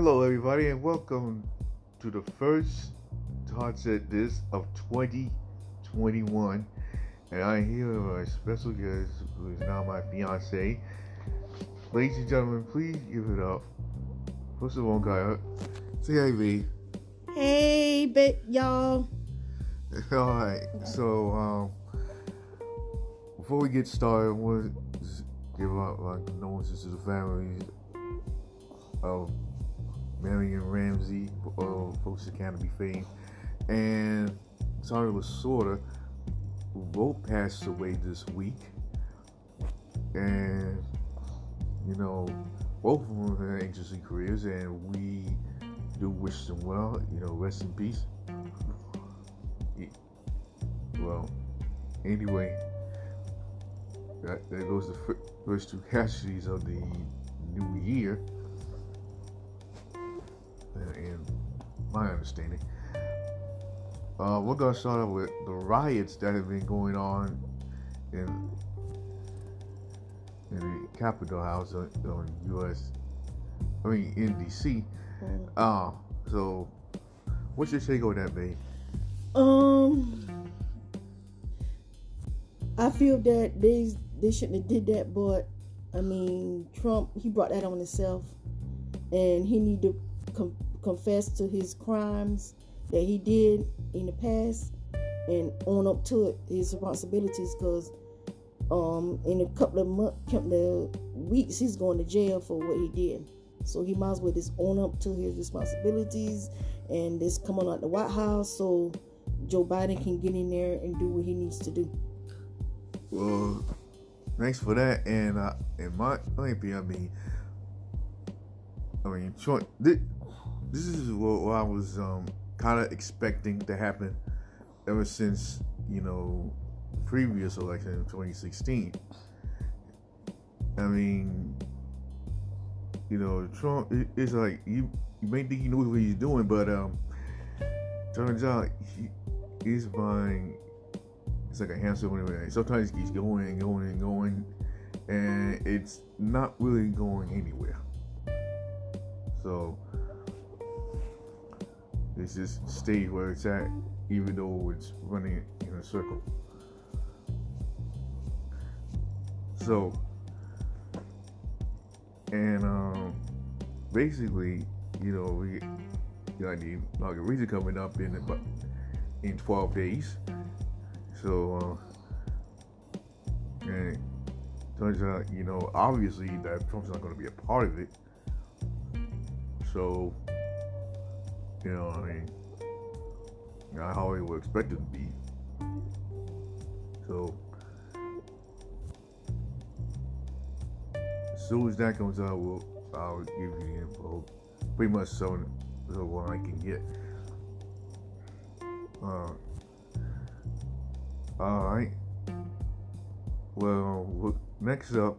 Hello, everybody, and welcome to the first Todd Said This of 2021. And I'm here with a special guest who is now my fiance. Ladies and gentlemen, please give it up. First of all, guy, say hi, B. Hey, bit y'all. All right, so um, before we get started, I want to give out like condolences to the families of Marion Ramsey of Police Academy fame and Tony Lasorda, both passed away this week. And you know, both of them had interesting careers, and we do wish them well. You know, rest in peace. Well, anyway, that, that goes the first two casualties of the new year, and my understanding. Uh, we're gonna start off with the riots that have been going on in in the Capitol House on, on U.S. I mean in D.C. Mm. Uh, so what's your take on that, babe? Um, I feel that they they shouldn't have did that, but I mean Trump he brought that on himself, and he need to com- confess to his crimes that he did in the past and own up to it, his responsibilities, because um in a couple of months, couple of weeks, he's going to jail for what he did. So he might as well just own up to his responsibilities and just come on out the White House so Joe Biden can get in there and do what he needs to do. Well, thanks for that. And uh, in my opinion, I mean, I mean, short, this is what, I was um, kind of expecting to happen ever since you know previous election in 2016. I mean, you know, Trump it, it's like you you may think he knows what he's doing, but um, turns out he, he's buying. It's like a hamster wheel. Sometimes he's going and going and going, and it's not really going anywhere. So it's just stayed where it's at, even though it's running in a circle. So, and um, basically, you know, we got the inauguration coming up in about in 12 days. So, uh, and turns out, you know, obviously that Trump's not going to be a part of it. So, you know, what I mean, not how we expect it to be. So, as soon as that comes out, we'll, I'll give you the info. Pretty much so, so what I can get. Uh, all right. Well, next up,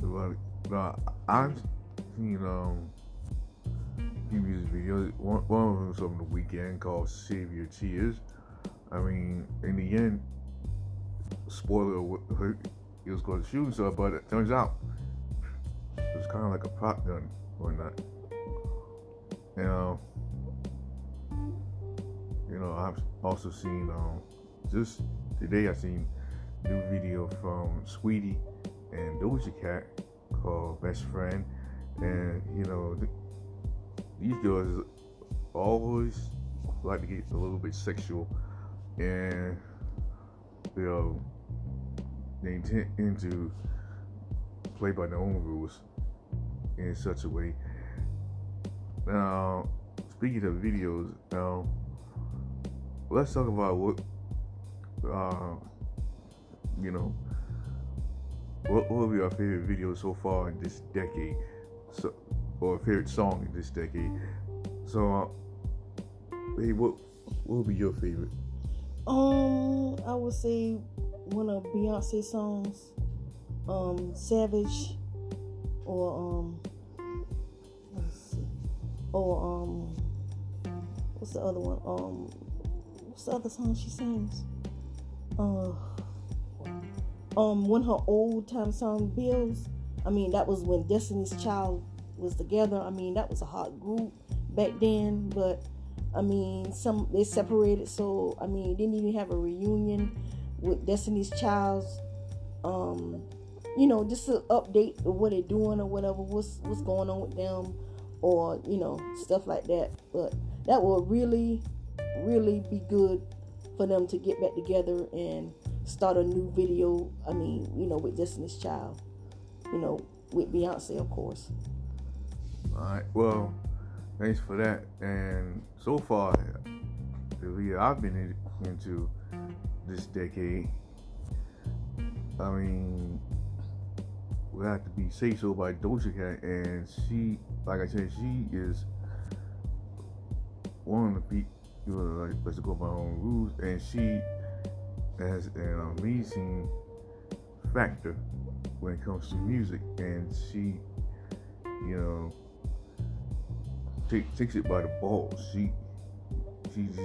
well, uh, I'm, you know, videos. One, one of them was from the Weeknd called Save Your Tears. I mean, in the end, spoiler, he was going to shoot himself, but it turns out it was kind of like a prop gun or not. You know, you know, I've also seen um, just today I seen new video from Saweetie and Doja Cat called Best Friend, and you know, these girls always like to get a little bit sexual, and you know, they intend to play by their own rules in such a way. Now, speaking of videos, now let's talk about what uh, you know what will be our favorite video so far in this decade, so or favorite song in this decade. So, uh, hey, what what will be your favorite? Um, I would say one of Beyonce songs, um, Savage, or um, or um, what's the other one? Um, what's the other song she sings? Uh, um, when her old time song Bills. I mean, that was when Destiny's Child was together. I mean, that was a hot group back then, but I mean, some they separated, so I mean, didn't even have a reunion with Destiny's Child's. Um, you know, just to update of what they're doing or whatever, what's what's going on with them, or you know, stuff like that. But that will really, really be good for them to get back together and start a new video. I mean, you know, with Destiny's Child, you know, with Beyonce, of course. All right. Well, thanks for that. And so far, the year I've been in, into this decade, I mean, we have to be Say So by Doja Cat, and she, like I said, she is one of the people. You know, like, let's go by my own rules, and she has an amazing factor when it comes to music, and she, you know, take, takes it by the balls. She, she's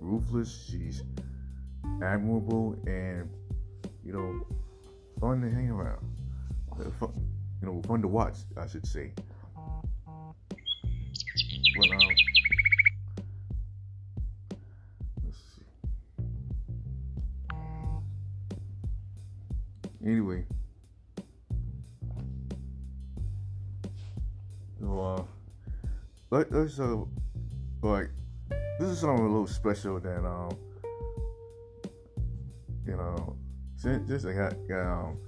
ruthless. She's admirable, and you know, fun to hang around. Uh, fun, you know, fun to watch, I should say. But, um, let's see. Anyway, let, let's uh, like this is something a little special that um, you know, since just I got got um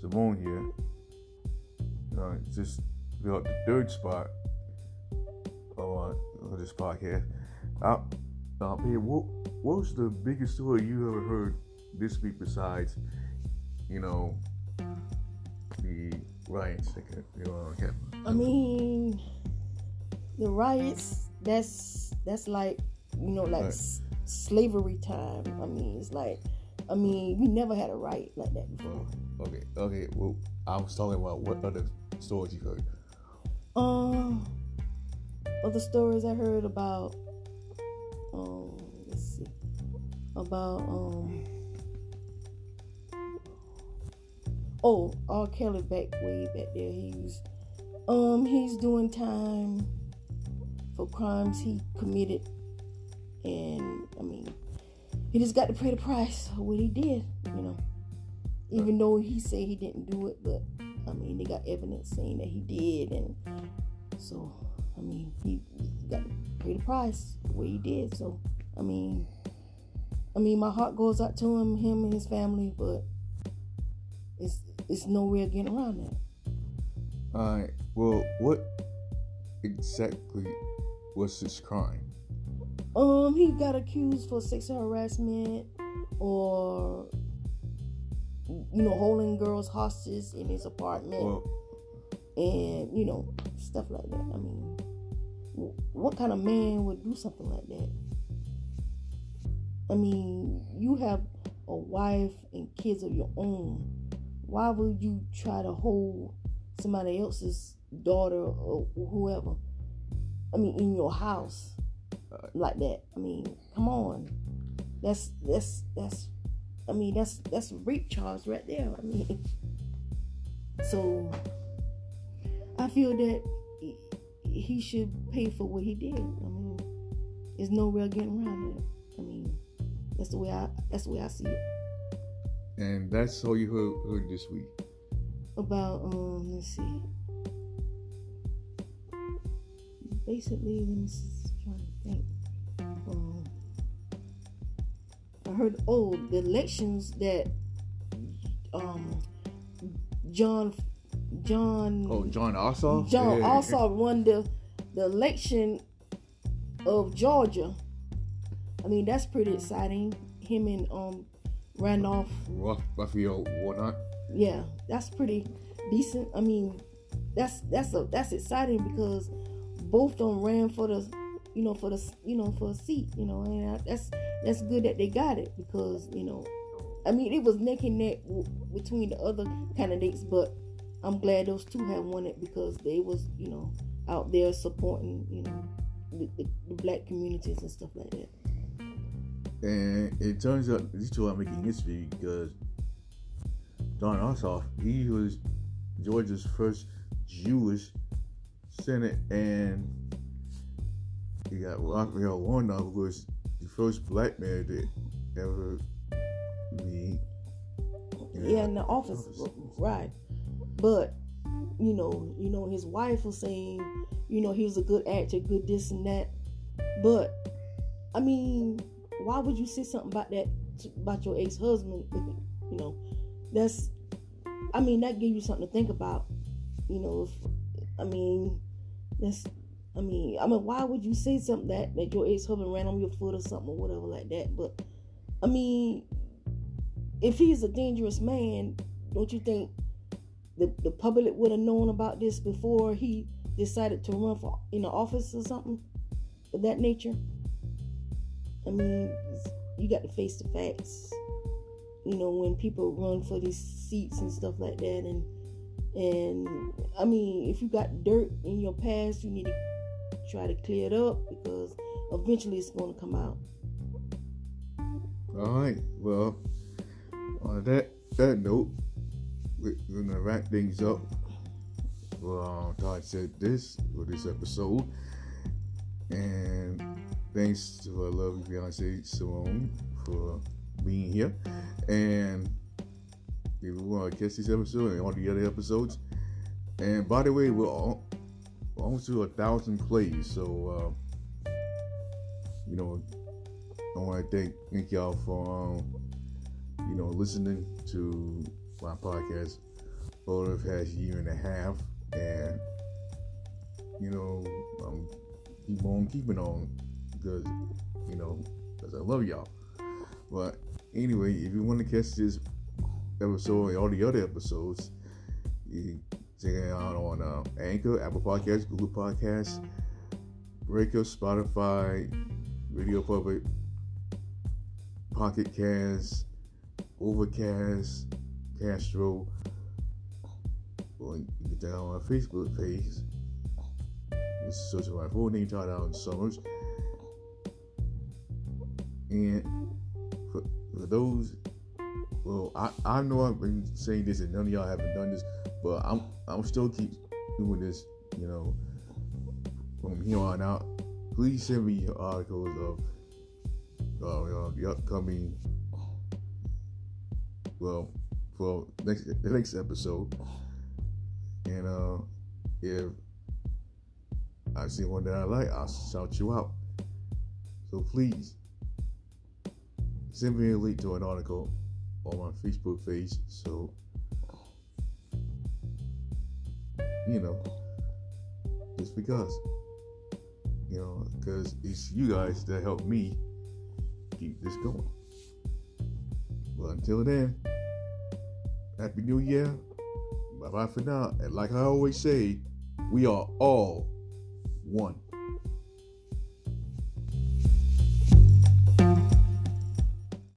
Simone here, you know, just built the third spot on, on this podcast. Uh, uh, hey, what what was the biggest story you ever heard this week besides, you know, the riots that you know happened? I mean, the riots. That's that's like you know like Right. s- slavery time. I mean, it's like I mean we never had a riot like that before. Okay, okay. Well, I was talking about what other stories you heard. Um, other stories I heard about. Um, let's see, about um. Oh, R. Kelly back way back there. He's um he's doing time for crimes he committed, and I mean, he just got to pay the price of what he did. You know, even though he said he didn't do it, but I mean, they got evidence saying that he did, and so I mean, he got to pay the price for what he did. So I mean, I mean, my heart goes out to him, him and his family, but it's it's nowhere getting around that. All right. Well, what exactly was his crime? Um, he got accused for sexual harassment or you know holding girls hostage in his apartment. Well, and you know stuff like that. I mean, what kind of man would do something like that? I mean, you have a wife and kids of your own. Why would you try to hold somebody else's daughter or whoever? I mean, in your house like that. I mean, come on. That's that's that's. I mean, that's that's rape charge right there. I mean, so I feel that he- should pay for what he did. I mean, there's no real getting around it. I mean, that's the way I that's the way I see it. and that's all you heard, heard this week. About um, let's see. Basically, let me s- trying to think. Um, I heard oh the elections that um John John Oh, Jon Ossoff. John Yeah. also won the the election of Georgia. I mean, that's pretty exciting. Him and um Randolph, Ruff, Raphael Warnock. yeah, that's pretty decent. I mean, that's that's a that's exciting because both of them ran for the you know for the you know for a seat. You know, and I- that's that's good that they got it because you know, I mean, it was neck and neck w- between the other candidates, but I'm glad those two had won it because they was you know out there supporting you know the, the, the black communities and stuff like that. And it turns out these two are making history because Jon Ossoff, he was Georgia's first Jewish Senate, and you got Raphael Warnock, who was the first black man to ever be yeah, in the office, office, right? But you know, you know, his wife was saying, you know, he was a good actor, good this and that. But I mean, why would you say something about that about your ex-husband? You know, that's, I mean, that gave you something to think about. You know, if I mean, that's, I mean, I mean, why would you say something that that your ex-husband ran on your foot or something or whatever like that? But I mean, if he's a dangerous man, don't you think the the public would have known about this before he decided to run for in the office or something of that nature? I mean, you got to face the facts. You know, when people run for these seats and stuff like that, and and I mean, if you got dirt in your past, you need to try to clear it up because eventually it's going to come out. All right. Well, on that that note, we're gonna wrap things up. Well, Todd said this for this episode, and thanks to our lovely fiance Simone for being here. And you want to catch this episode and all the other episodes, and by the way, we're almost to a thousand plays, so uh, you know, I want to thank thank y'all for um, you know listening to my podcast over the past year and a half, and you know, um, keep on keeping on because you know, because I love y'all. But anyway, if you want to catch this episode and all the other episodes, you check it out on uh, Anchor, Apple Podcasts, Google Podcasts, Breaker, Spotify, Radio Public, Pocket Cast, Overcast, Castro. Or you get that on our Facebook page. Just search my full name, Todd Allen Summers. And for, for those, well, I, I know I've been saying this and none of y'all haven't done this, but I'm I'm still keep doing this, you know, from here on out. Please send me your articles of uh, know, the upcoming, well, for next the next episode, and uh, if I see one that I like, I'll shout you out. So please send me a link to an article on my Facebook page so you know just because you know because it's you guys that help me keep this going. Well until then happy new year. Bye bye for now. And like i always say we are all one